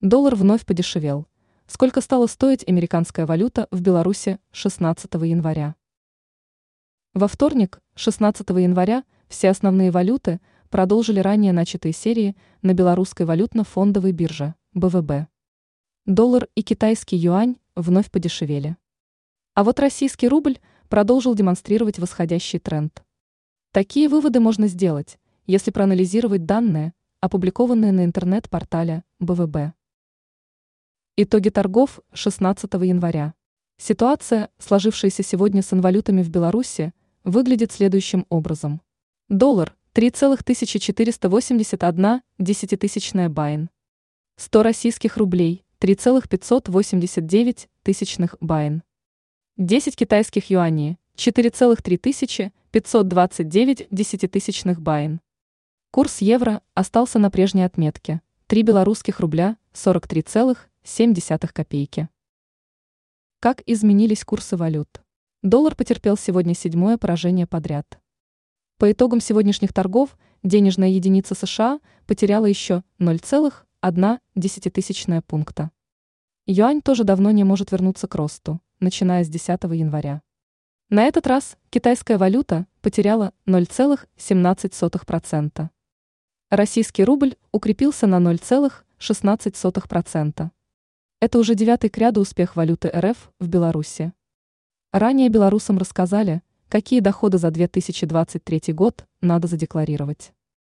Доллар вновь подешевел. Сколько стала стоить американская валюта в Беларуси 16 января? Во вторник, 16 января, все основные валюты продолжили ранее начатые серии на белорусской валютно-фондовой бирже БВБ. Доллар и китайский юань вновь подешевели. А вот российский рубль продолжил демонстрировать восходящий тренд. Такие выводы можно сделать, если проанализировать данные, опубликованные на интернет-портале БВБ. Итоги торгов 16 января. Ситуация, сложившаяся сегодня с инвалютами в Беларуси, выглядит следующим образом. Доллар 3,481 десятитысячная BYN. 100 российских рублей 3,589 тысячных BYN. 10 китайских юаней 4,3529 десятитысячных BYN. Курс евро остался на прежней отметке 3 белорусских рубля 43, 0,7 копейки. Как изменились курсы валют? Доллар потерпел сегодня седьмое поражение подряд. По итогам сегодняшних торгов денежная единица США потеряла еще 0,1 пункта. Юань тоже давно не может вернуться к росту, начиная с 10 января. На этот раз китайская валюта потеряла 0,17%. Российский рубль укрепился на 0,16%. Это уже девятый к успех валюты РФ в Беларуси. Ранее белорусам рассказали, какие доходы за 2023 год надо задекларировать.